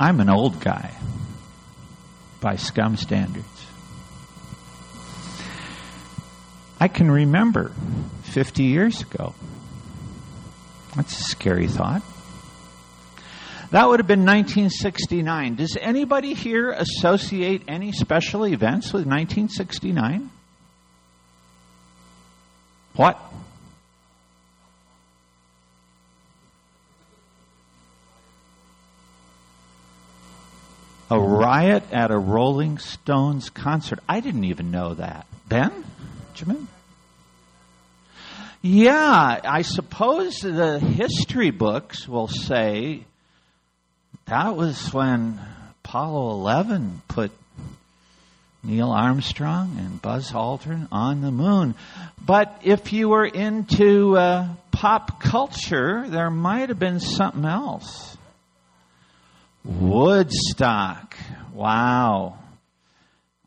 I'm an old guy by scum standards. I can remember 50 years ago. That's a scary thought. That would have been 1969. Does anybody here associate any special events with 1969? What? A riot at a Rolling Stones concert. I didn't even know that. Ben? Benjamin? Yeah, I suppose the history books will say that was when Apollo 11 put Neil Armstrong and Buzz Aldrin on the moon. But if you were into uh, pop culture, there might have been something else. Woodstock. Wow.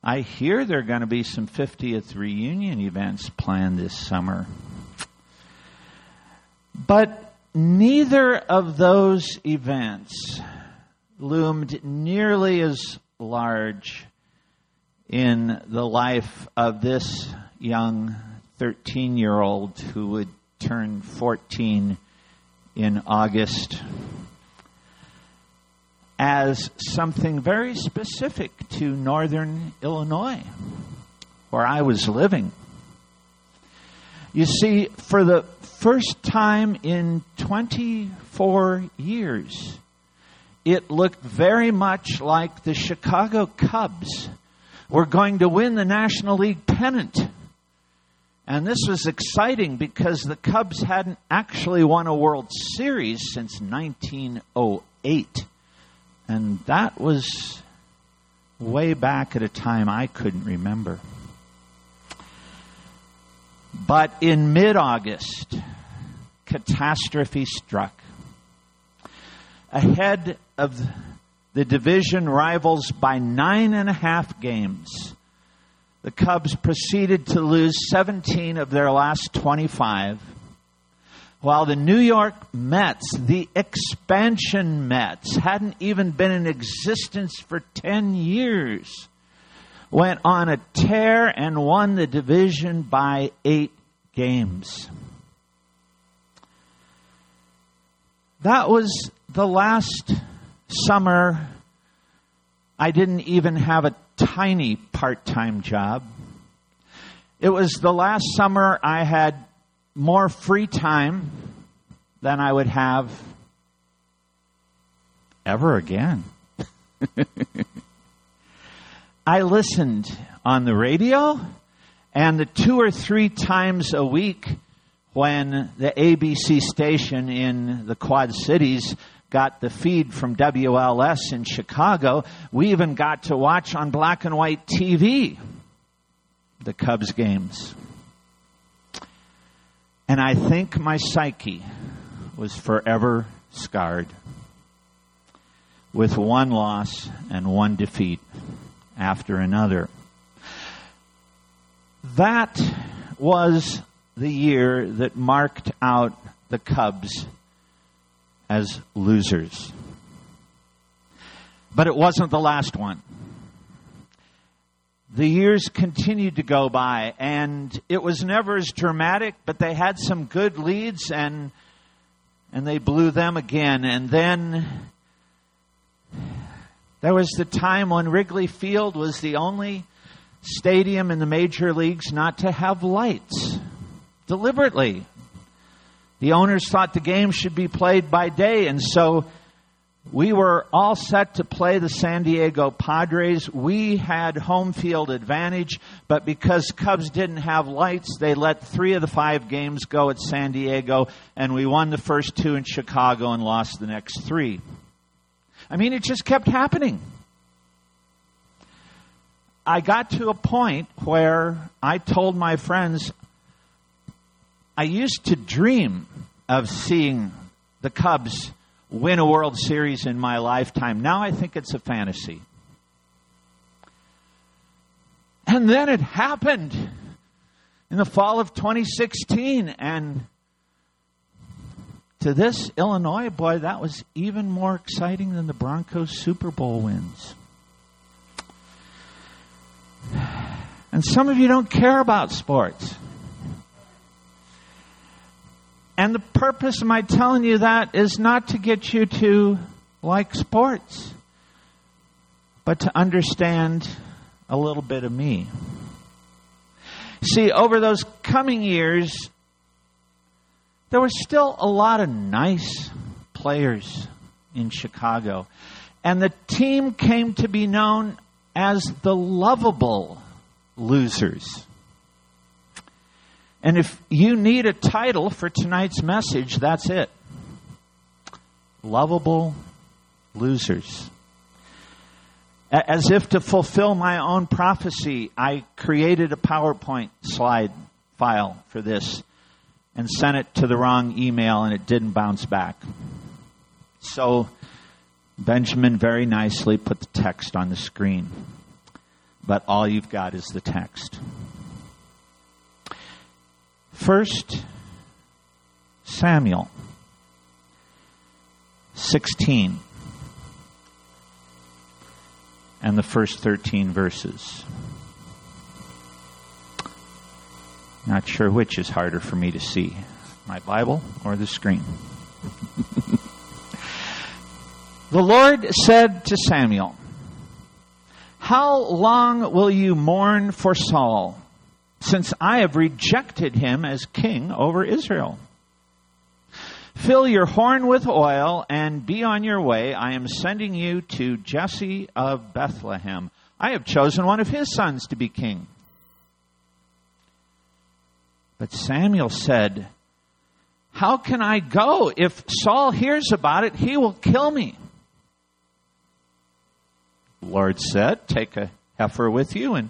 I hear there are going to be some 50th reunion events planned this summer. But neither of those events loomed nearly as large in the life of this young 13 year old who would turn 14 in August as something very specific to northern Illinois, where I was living. You see, for the first time in 24 years, it looked very much like the Chicago Cubs were going to win the National League pennant. And this was exciting because the Cubs hadn't actually won a World Series since 1908. And that was way back at a time I couldn't remember. But in mid August, catastrophe struck. Ahead of the division rivals by nine and a half games, the Cubs proceeded to lose 17 of their last 25 while the New York Mets, the expansion Mets, hadn't even been in existence for 10 years, went on a tear and won the division by eight games. That was the last summer I didn't even have a tiny part time job. It was the last summer I had more free time than I would have ever again. I listened on the radio and the two or three times a week when the ABC station in the Quad Cities got the feed from WLS in Chicago, we even got to watch on black and white TV the Cubs games. And I think my psyche was forever scarred with one loss and one defeat after another. That was the year that marked out the Cubs as losers. But it wasn't the last one the years continued to go by, and it was never as dramatic, but they had some good leads, and and they blew them again. And then there was the time when Wrigley Field was the only stadium in the major leagues not to have lights deliberately. The owners thought the game should be played by day, and so we were all set to play the San Diego Padres. We had home field advantage, but because Cubs didn't have lights, they let three of the five games go at San Diego, and we won the first two in Chicago and lost the next three. I mean, it just kept happening. I got to a point where I told my friends, I used to dream of seeing the Cubs win a World Series in my lifetime. Now I think it's a fantasy. And then it happened in the fall of 2016, and to this Illinois, boy, that was even more exciting than the Broncos Super Bowl wins. And some of you don't care about sports. And the purpose of my telling you that is not to get you to like sports, but to understand a little bit of me. See, over those coming years, there were still a lot of nice players in Chicago. And the team came to be known as the lovable losers. And if you need a title for tonight's message, that's it. Lovable losers. As if to fulfill my own prophecy, I created a PowerPoint slide file for this and sent it to the wrong email and it didn't bounce back. So Benjamin very nicely put the text on the screen. But all you've got is the text. First Samuel 16 and the first 13 verses. Not sure which is harder for me to see my Bible or the screen. the Lord said to Samuel, How long will you mourn for Saul, since I have rejected him as king over Israel? Fill your horn with oil and be on your way. I am sending you to Jesse of Bethlehem. I have chosen one of his sons to be king. But Samuel said, How can I go? If Saul hears about it, he will kill me. The Lord said, Take a heifer with you and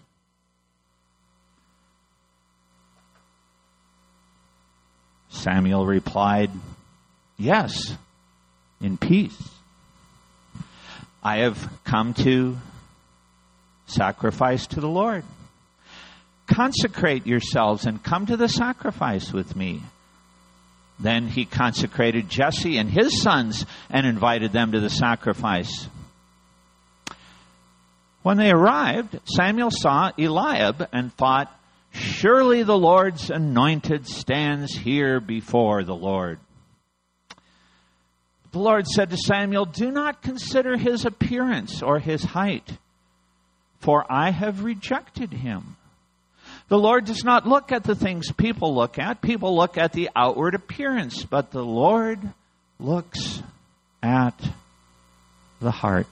Samuel replied, Yes, in peace. I have come to sacrifice to the Lord. Consecrate yourselves and come to the sacrifice with me. Then he consecrated Jesse and his sons and invited them to the sacrifice. When they arrived, Samuel saw Eliab and thought, Surely the Lord's anointed stands here before the Lord. The Lord said to Samuel, Do not consider his appearance or his height, for I have rejected him. The Lord does not look at the things people look at. People look at the outward appearance, but the Lord looks at the heart.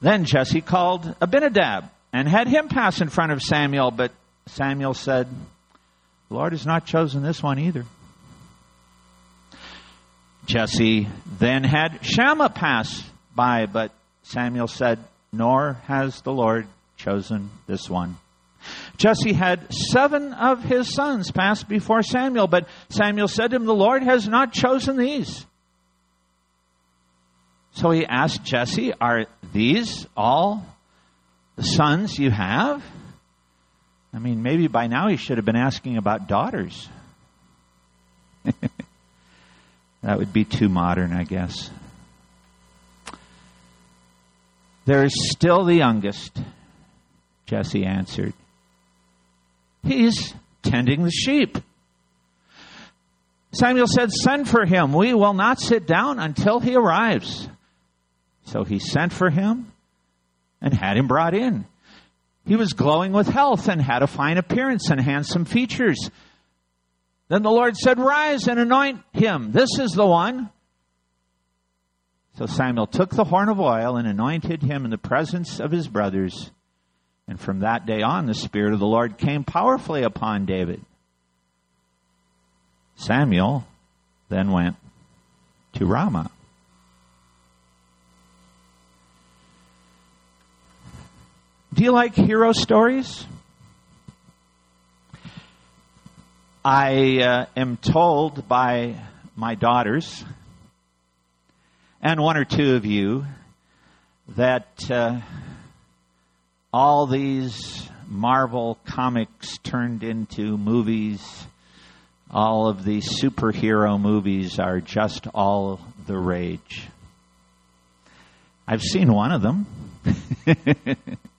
Then Jesse called Abinadab and had him pass in front of Samuel, but Samuel said, The Lord has not chosen this one either. Jesse then had Shammah pass by, but Samuel said, Nor has the Lord chosen this one. Jesse had seven of his sons pass before Samuel, but Samuel said to him, The Lord has not chosen these. So he asked Jesse, Are these all the sons you have? I mean, maybe by now he should have been asking about daughters. that would be too modern, I guess. There is still the youngest, Jesse answered. He's tending the sheep. Samuel said, Send for him. We will not sit down until he arrives. So he sent for him and had him brought in. He was glowing with health and had a fine appearance and handsome features. Then the Lord said, Rise and anoint him. This is the one. So Samuel took the horn of oil and anointed him in the presence of his brothers. And from that day on, the Spirit of the Lord came powerfully upon David. Samuel then went to Ramah. Do you like hero stories? I uh, am told by my daughters and one or two of you that uh, all these Marvel comics turned into movies, all of these superhero movies are just all the rage. I've seen one of them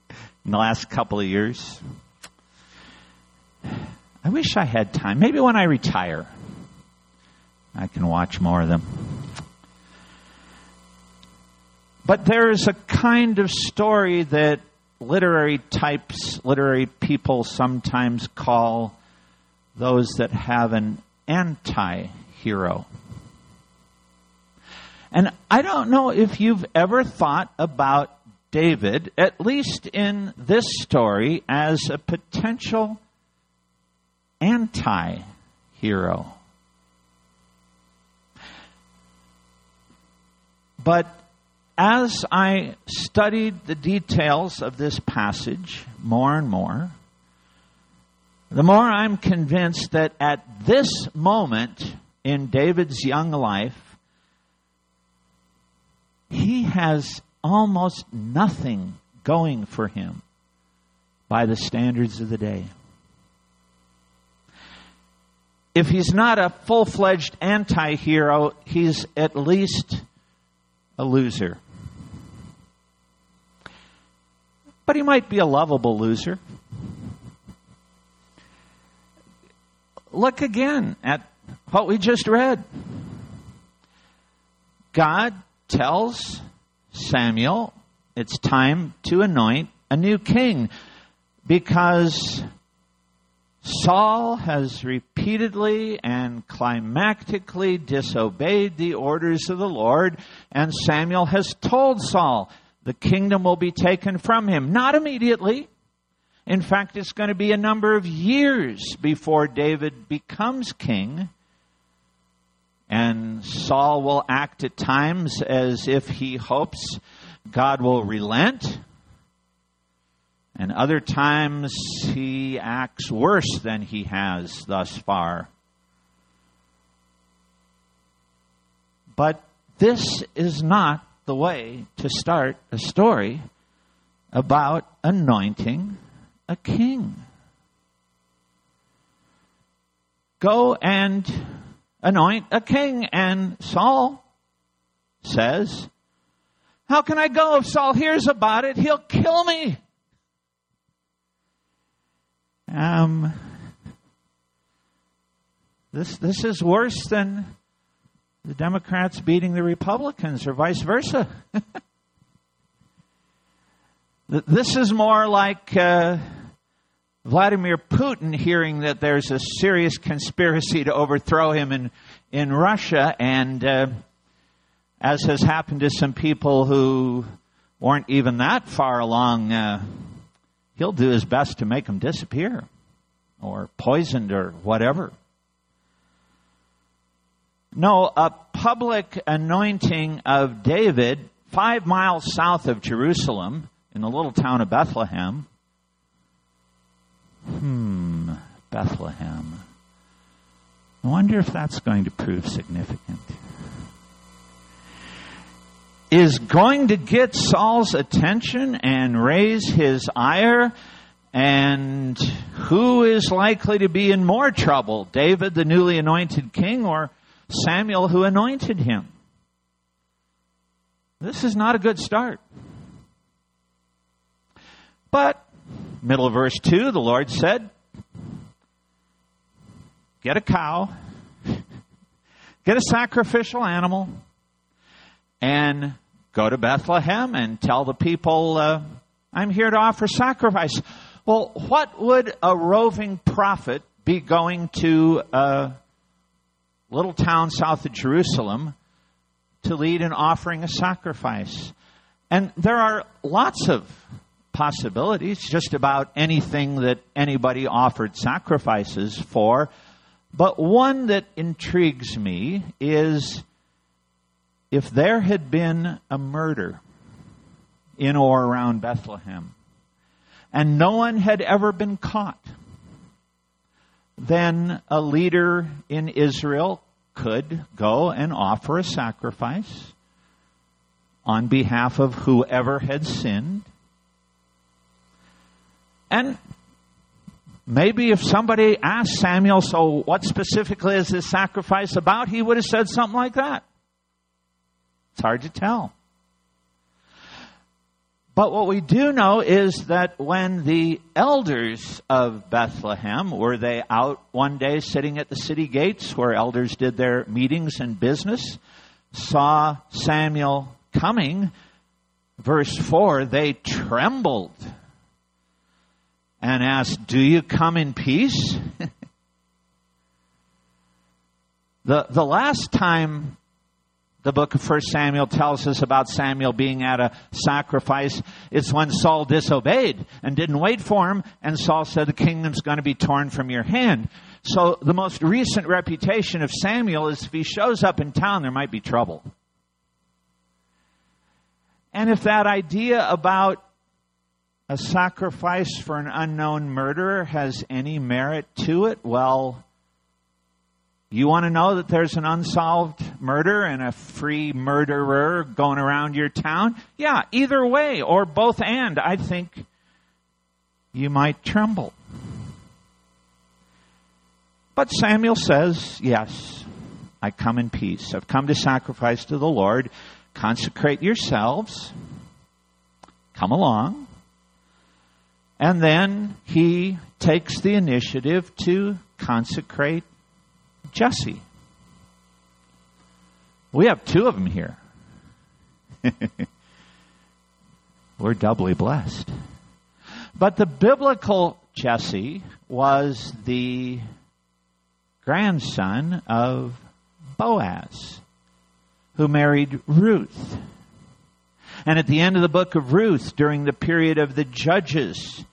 in the last couple of years. I wish I had time. Maybe when I retire, I can watch more of them. But there is a kind of story that literary types, literary people sometimes call those that have an anti hero. And I don't know if you've ever thought about David, at least in this story, as a potential anti hero. But as I studied the details of this passage more and more, the more I'm convinced that at this moment in David's young life, he has almost nothing going for him by the standards of the day if he's not a full fledged anti hero, he's at least a loser. But he might be a lovable loser. Look again at what we just read. God tells Samuel it's time to anoint a new king because Saul has repeatedly and climactically disobeyed the orders of the Lord, and Samuel has told Saul the kingdom will be taken from him. Not immediately. In fact, it's going to be a number of years before David becomes king. And Saul will act at times as if he hopes God will relent and other times he acts worse than he has thus far. But this is not the way to start a story about anointing a king. Go and anoint a king. And Saul says, How can I go if Saul hears about it? He'll kill me. Um, this this is worse than the Democrats beating the Republicans, or vice versa. this is more like uh, Vladimir Putin hearing that there's a serious conspiracy to overthrow him in in Russia, and uh, as has happened to some people who weren't even that far along. Uh, he'll do his best to make them disappear or poisoned or whatever. No, a public anointing of David five miles south of Jerusalem in the little town of Bethlehem. Hmm, Bethlehem. I wonder if that's going to prove significant is going to get Saul's attention and raise his ire. And who is likely to be in more trouble? David, the newly anointed king, or Samuel, who anointed him? This is not a good start. But, middle of verse 2, the Lord said, Get a cow, get a sacrificial animal, and go to Bethlehem and tell the people, uh, I'm here to offer sacrifice. Well, what would a roving prophet be going to a little town south of Jerusalem to lead in offering a sacrifice? And there are lots of possibilities, just about anything that anybody offered sacrifices for. But one that intrigues me is if there had been a murder in or around Bethlehem, and no one had ever been caught, then a leader in Israel could go and offer a sacrifice on behalf of whoever had sinned. And maybe if somebody asked Samuel, so what specifically is this sacrifice about? He would have said something like that. It's hard to tell. But what we do know is that when the elders of Bethlehem were they out one day sitting at the city gates where elders did their meetings and business, saw Samuel coming, verse 4, they trembled and asked, Do you come in peace? the, the last time the book of 1 Samuel tells us about Samuel being at a sacrifice. It's when Saul disobeyed and didn't wait for him, and Saul said, The kingdom's going to be torn from your hand. So the most recent reputation of Samuel is if he shows up in town, there might be trouble. And if that idea about a sacrifice for an unknown murderer has any merit to it, well, you want to know that there's an unsolved murder and a free murderer going around your town? Yeah, either way, or both and, I think you might tremble. But Samuel says, Yes, I come in peace. I've come to sacrifice to the Lord. Consecrate yourselves. Come along. And then he takes the initiative to consecrate Jesse. We have two of them here. We're doubly blessed. But the biblical Jesse was the grandson of Boaz, who married Ruth. And at the end of the book of Ruth, during the period of the judges,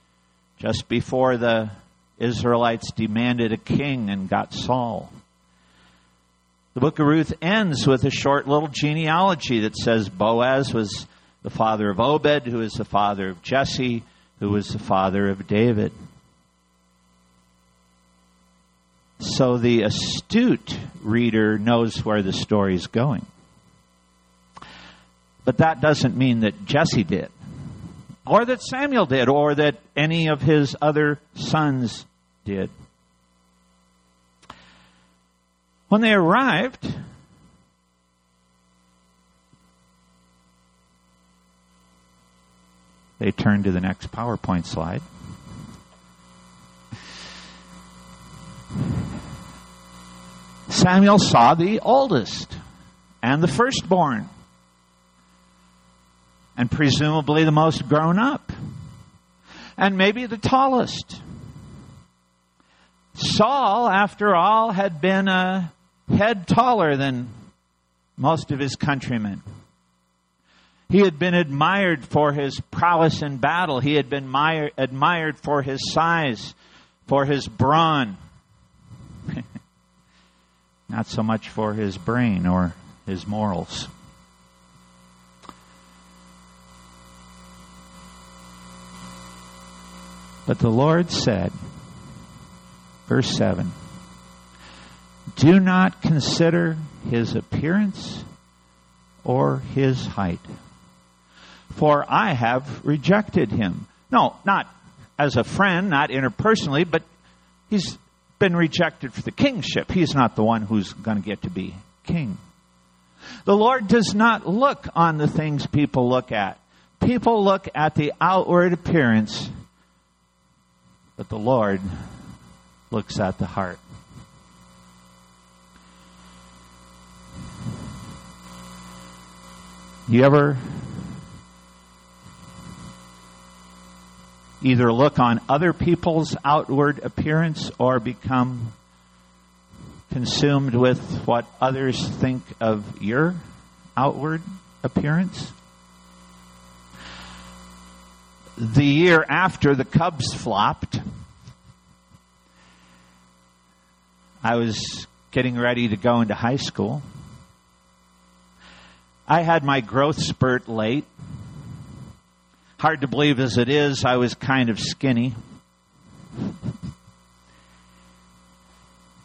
just before the Israelites demanded a king and got Saul, the book of Ruth ends with a short little genealogy that says Boaz was the father of Obed, who is the father of Jesse, who was the father of David. So the astute reader knows where the story is going. But that doesn't mean that Jesse did, or that Samuel did, or that any of his other sons did. When they arrived, they turned to the next PowerPoint slide. Samuel saw the oldest and the firstborn, and presumably the most grown up, and maybe the tallest. Saul, after all, had been a head taller than most of his countrymen. He had been admired for his prowess in battle. He had been admired for his size, for his brawn. Not so much for his brain or his morals. But the Lord said, verse 7, do not consider his appearance or his height. For I have rejected him. No, not as a friend, not interpersonally, but he's been rejected for the kingship. He's not the one who's going to get to be king. The Lord does not look on the things people look at. People look at the outward appearance, but the Lord looks at the heart. You ever either look on other people's outward appearance or become consumed with what others think of your outward appearance? The year after the Cubs flopped, I was getting ready to go into high school. I had my growth spurt late. Hard to believe as it is, I was kind of skinny.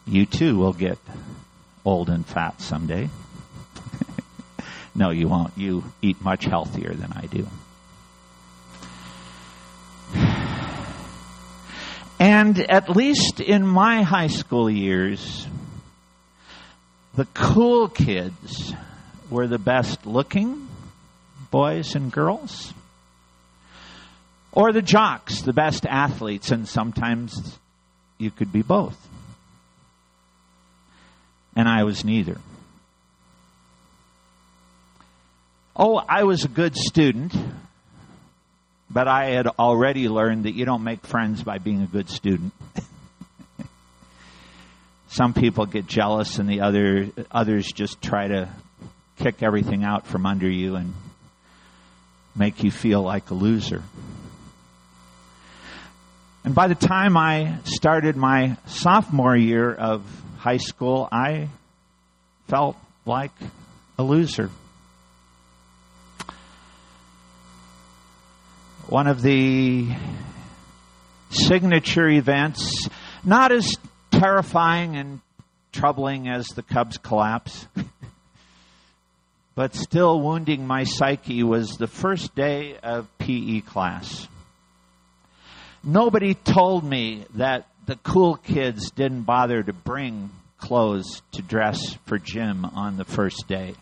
You too will get old and fat someday. no, you won't. You eat much healthier than I do. And at least in my high school years, the cool kids were the best looking boys and girls, or the jocks, the best athletes, and sometimes you could be both. And I was neither. Oh, I was a good student, but I had already learned that you don't make friends by being a good student. Some people get jealous and the other others just try to kick everything out from under you and make you feel like a loser. And by the time I started my sophomore year of high school, I felt like a loser. One of the signature events, not as terrifying and troubling as the Cubs collapse. but still wounding my psyche was the first day of PE class. Nobody told me that the cool kids didn't bother to bring clothes to dress for gym on the first day.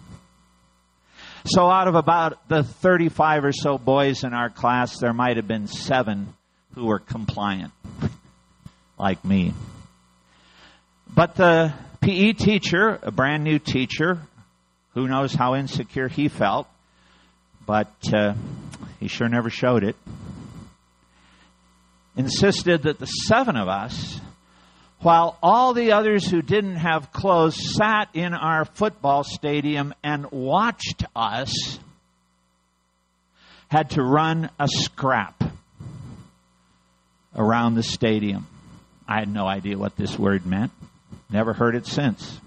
So, out of about the 35 or so boys in our class, there might have been seven who were compliant, like me. But the PE teacher, a brand new teacher, who knows how insecure he felt, but uh, he sure never showed it, insisted that the seven of us, while all the others who didn't have clothes sat in our football stadium and watched us, had to run a scrap around the stadium. I had no idea what this word meant. Never heard it since.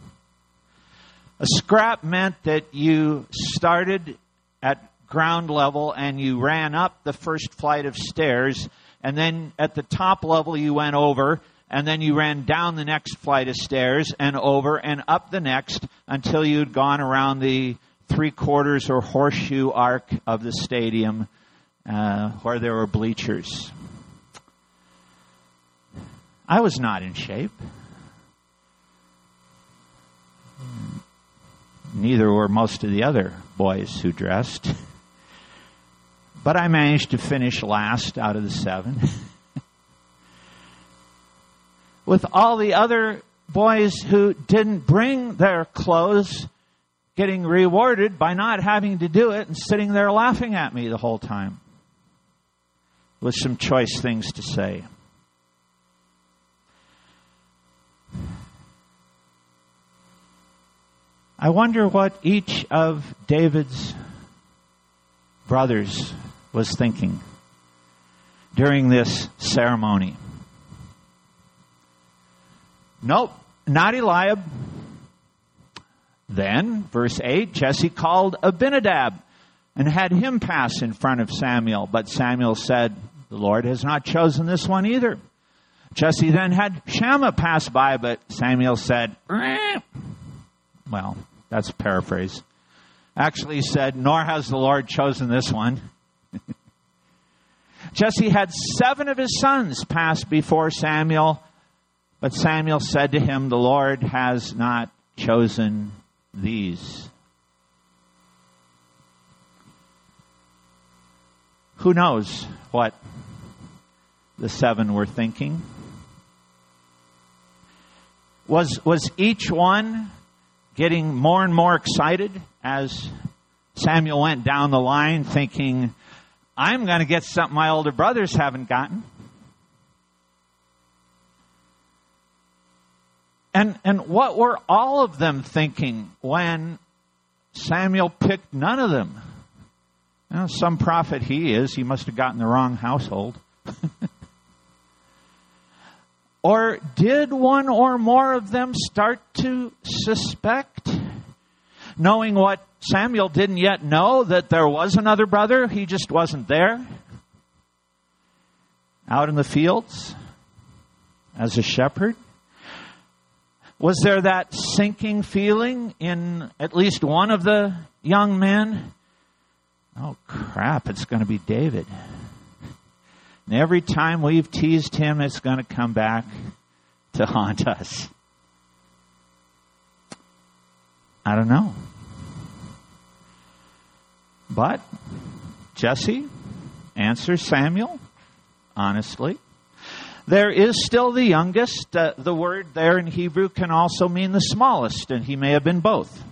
A scrap meant that you started at ground level and you ran up the first flight of stairs, and then at the top level you went over, and then you ran down the next flight of stairs and over and up the next until you'd gone around the three quarters or horseshoe arc of the stadium uh, where there were bleachers. I was not in shape. Neither were most of the other boys who dressed. But I managed to finish last out of the seven. With all the other boys who didn't bring their clothes getting rewarded by not having to do it and sitting there laughing at me the whole time. With some choice things to say. I wonder what each of David's brothers was thinking during this ceremony. Nope, not Eliab. Then, verse 8, Jesse called Abinadab and had him pass in front of Samuel. But Samuel said, The Lord has not chosen this one either. Jesse then had Shammah pass by, but Samuel said, eh. Well, that's a paraphrase. Actually, said, Nor has the Lord chosen this one. Jesse had seven of his sons pass before Samuel, but Samuel said to him, The Lord has not chosen these. Who knows what the seven were thinking? Was, was each one getting more and more excited as Samuel went down the line, thinking, I'm going to get something my older brothers haven't gotten. And, and what were all of them thinking when Samuel picked none of them? You know, some prophet he is, he must have gotten the wrong household. Or did one or more of them start to suspect, knowing what Samuel didn't yet know that there was another brother. He just wasn't there. Out in the fields as a shepherd. Was there that sinking feeling in at least one of the young men? Oh crap, it's going to be David. And every time we've teased him, it's going to come back to haunt us. I don't know. But Jesse answers Samuel honestly. There is still the youngest. Uh, the word there in Hebrew can also mean the smallest, and he may have been both.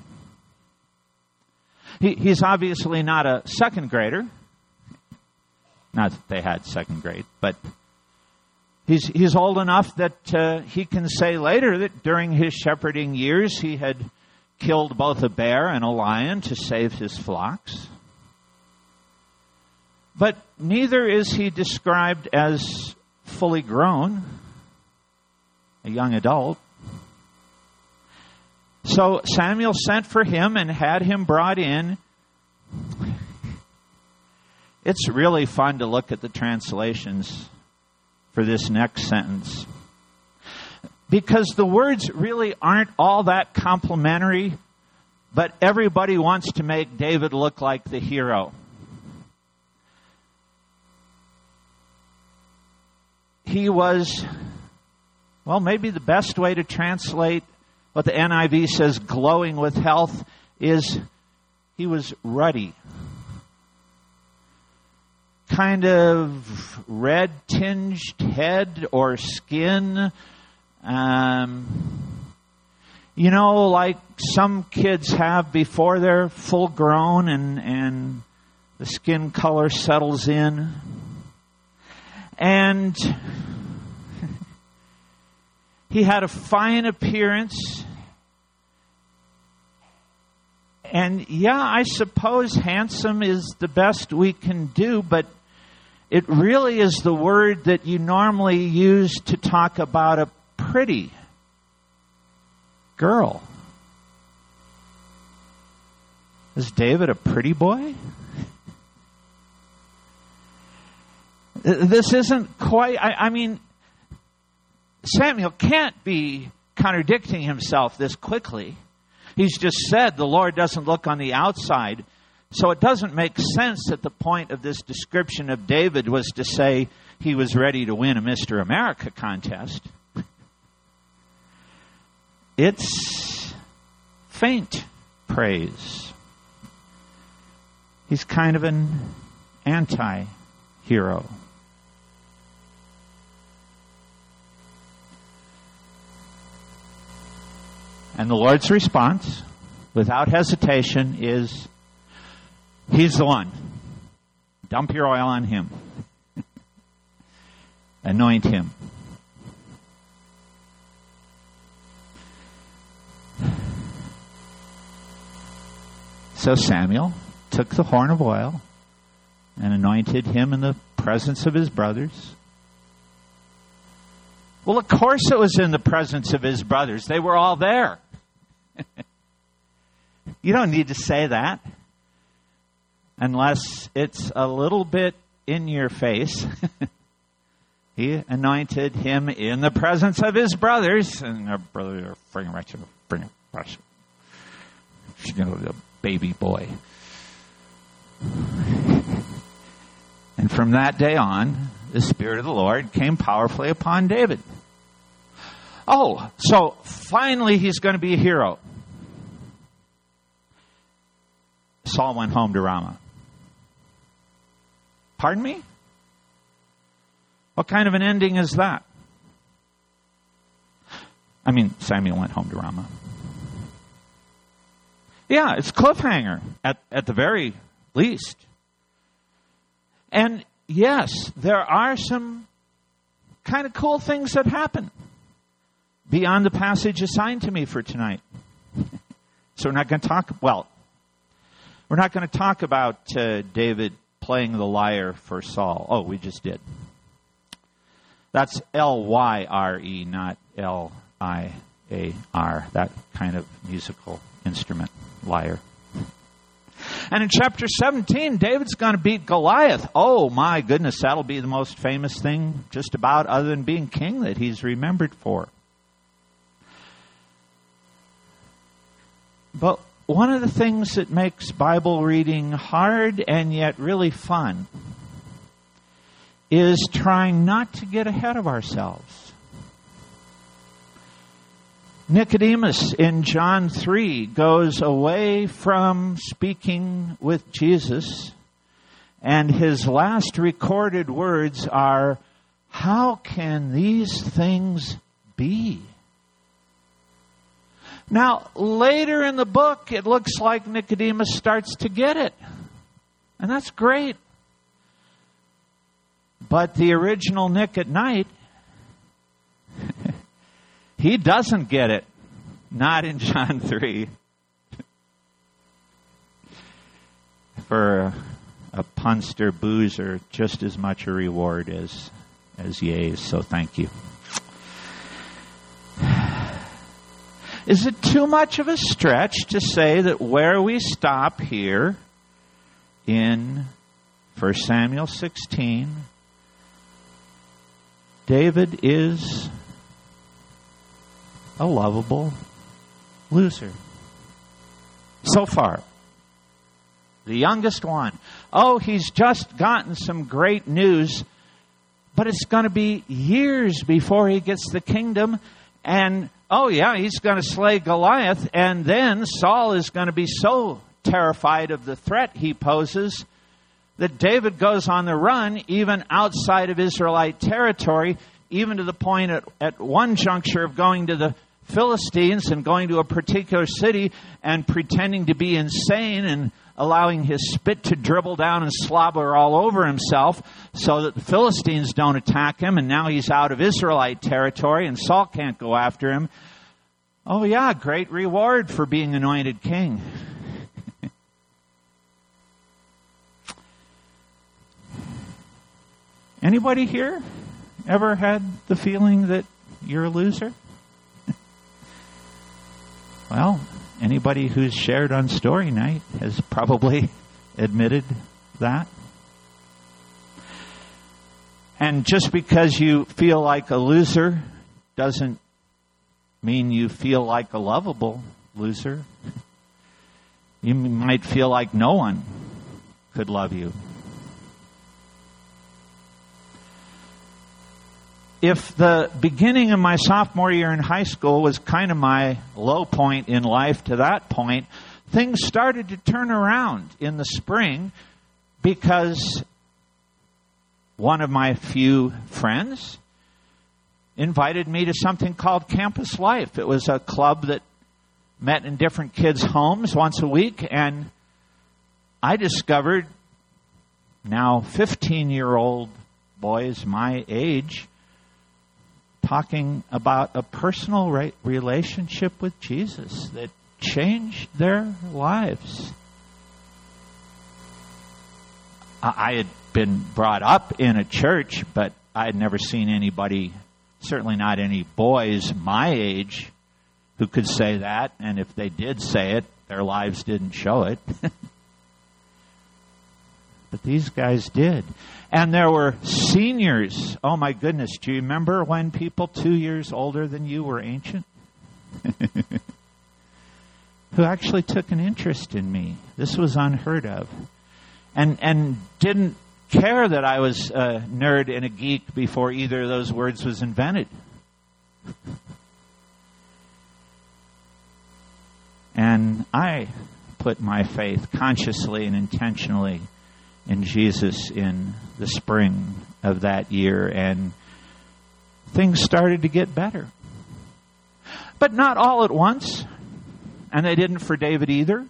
He, he's obviously not a second grader. Not that they had second grade, but he's, he's old enough that uh, he can say later that during his shepherding years he had killed both a bear and a lion to save his flocks. But neither is he described as fully grown, a young adult. So Samuel sent for him and had him brought in. It's really fun to look at the translations for this next sentence. Because the words really aren't all that complimentary, but everybody wants to make David look like the hero. He was, well, maybe the best way to translate what the NIV says glowing with health is he was ruddy. Kind of red tinged head or skin. Um, you know, like some kids have before they're full grown and, and the skin color settles in. And he had a fine appearance. And yeah, I suppose handsome is the best we can do, but it really is the word that you normally use to talk about a pretty girl. Is David a pretty boy? This isn't quite, I, I mean, Samuel can't be contradicting himself this quickly. He's just said the Lord doesn't look on the outside. So it doesn't make sense that the point of this description of David was to say he was ready to win a Mr. America contest. It's faint praise. He's kind of an anti hero. And the Lord's response, without hesitation, is He's the one. Dump your oil on Him. Anoint Him. So Samuel took the horn of oil and anointed him in the presence of his brothers. Well, of course it was in the presence of his brothers. They were all there. you don't need to say that unless it's a little bit in your face. he anointed him in the presence of his brothers, and their brothers are bring Rachel, bring Rachel. She's going to be a baby boy. And from that day on, the Spirit of the Lord came powerfully upon David. Oh, so finally he's going to be a hero. Saul went home to Ramah. Pardon me? What kind of an ending is that? I mean, Samuel went home to Ramah. Yeah, it's cliffhanger at, at the very least. And yes, there are some kind of cool things that happen beyond the passage assigned to me for tonight. so we're not going to talk, well, we're not going to talk about uh, David playing the lyre for Saul. Oh, we just did. That's L Y R E, not L I A R, that kind of musical instrument, lyre. And in chapter 17, David's going to beat Goliath. Oh my goodness, that'll be the most famous thing just about other than being king that he's remembered for. But one of the things that makes Bible reading hard and yet really fun is trying not to get ahead of ourselves. Nicodemus in John 3 goes away from speaking with Jesus, and his last recorded words are, How can these things be? Now, later in the book, it looks like Nicodemus starts to get it. And that's great. But the original Nick at night, he doesn't get it. Not in John 3. For a, a punster, boozer, just as much a reward as, as yays. So thank you. Is it too much of a stretch to say that where we stop here in 1 Samuel 16, David is a lovable loser? So far. The youngest one. Oh, he's just gotten some great news, but it's going to be years before he gets the kingdom. And oh yeah, he's going to slay Goliath, and then Saul is going to be so terrified of the threat he poses that David goes on the run even outside of Israelite territory, even to the point at, at one juncture of going to the Philistines and going to a particular city and pretending to be insane and allowing his spit to dribble down and slobber all over himself so that the Philistines don't attack him, and now he's out of Israelite territory and Saul can't go after him. Oh, yeah, great reward for being anointed king. Anybody here ever had the feeling that you're a loser? Well, Anybody who's shared on Story Night has probably admitted that. And just because you feel like a loser doesn't mean you feel like a lovable loser. You might feel like no one could love you. If the beginning of my sophomore year in high school was kind of my low point in life to that point, things started to turn around in the spring because one of my few friends invited me to something called Campus Life. It was a club that met in different kids' homes once a week, and I discovered now 15 year old boys my age talking about a personal re- relationship with Jesus that changed their lives. I had been brought up in a church, but I had never seen anybody, certainly not any boys my age, who could say that. And if they did say it, their lives didn't show it. but these guys did. And there were seniors. Oh my goodness. Do you remember when people two years older than you were ancient? Who actually took an interest in me. This was unheard of. And, and didn't care that I was a nerd and a geek before either of those words was invented. And I put my faith consciously and intentionally in Jesus in the spring of that year, and things started to get better. But not all at once, and they didn't for David either.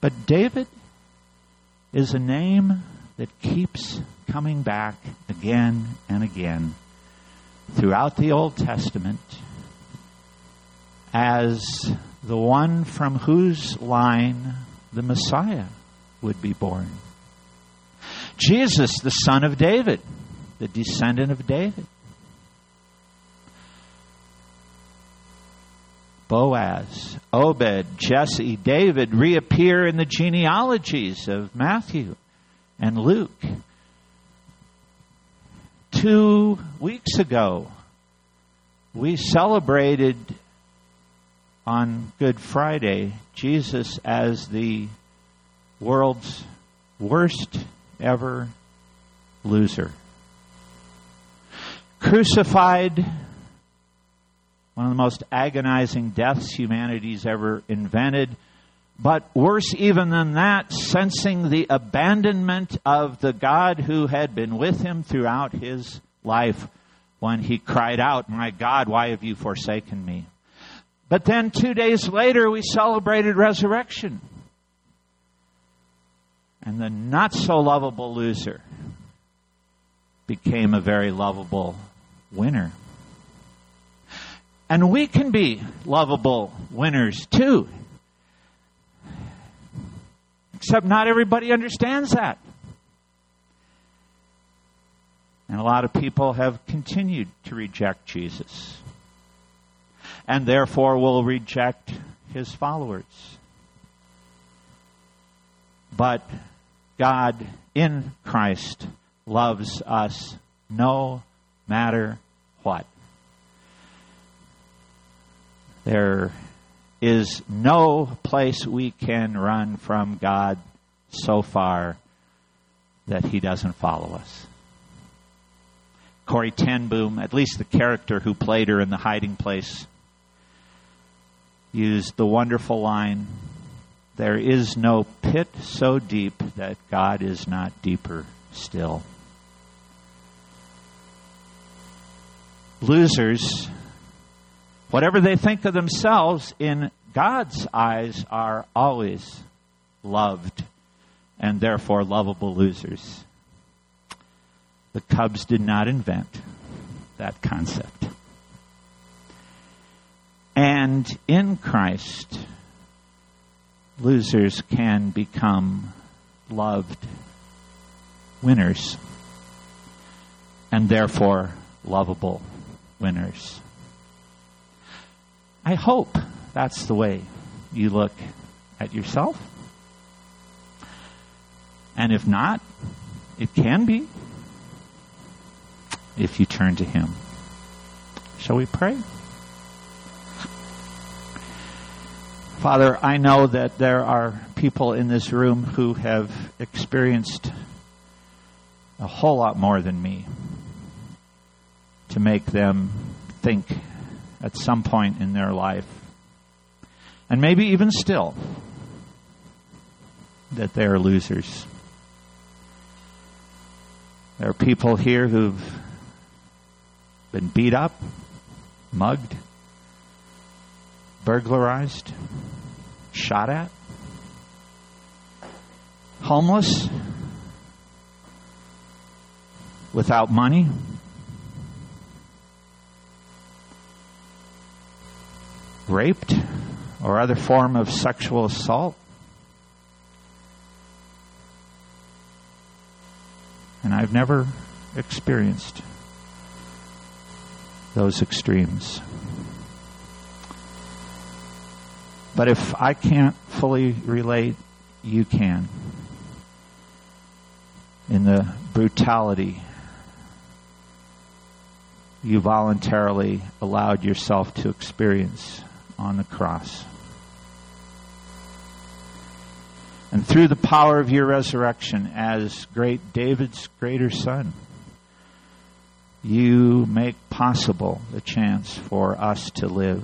But David is a name that keeps coming back again and again throughout the Old Testament as the one from whose line the Messiah would be born. Jesus, the son of David, the descendant of David. Boaz, Obed, Jesse, David reappear in the genealogies of Matthew and Luke. Two weeks ago, we celebrated on Good Friday Jesus as the world's worst ever loser. Crucified, one of the most agonizing deaths humanity's ever invented. But worse even than that, sensing the abandonment of the God who had been with him throughout his life when he cried out, My God, why have you forsaken me? But then two days later, we celebrated resurrection. And the not so lovable loser became a very lovable winner. And we can be lovable winners too. Except not everybody understands that. And a lot of people have continued to reject Jesus. And therefore will reject his followers. But God in Christ loves us no matter what. There is no place we can run from God so far that He doesn't follow us. Corrie ten Boom, at least the character who played her in the hiding place, used the wonderful line There is no pit so deep that God is not deeper still. Losers Whatever they think of themselves in God's eyes are always loved and therefore lovable losers. The Cubs did not invent that concept. And in Christ, losers can become loved winners and therefore lovable winners. I hope that's the way you look at yourself. And if not, it can be if you turn to Him. Shall we pray? Father, I know that there are people in this room who have experienced a whole lot more than me to make them think at some point in their life, and maybe even still, that they are losers. There are people here who've been beat up, mugged, burglarized, shot at, homeless, without money, raped or other form of sexual assault. And I've never experienced those extremes. But if I can't fully relate, you can. In the brutality you voluntarily allowed yourself to experience on the cross. And through the power of your resurrection as great David's greater son, you make possible the chance for us to live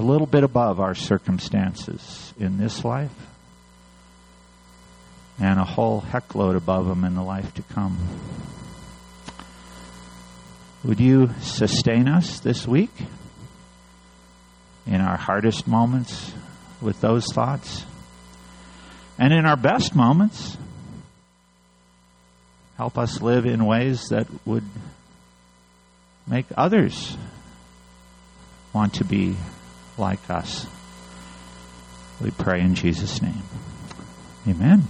a little bit above our circumstances in this life and a whole heckload above them in the life to come. Would you sustain us this week in our hardest moments with those thoughts? And in our best moments, help us live in ways that would make others want to be like us. We pray in Jesus' name. Amen.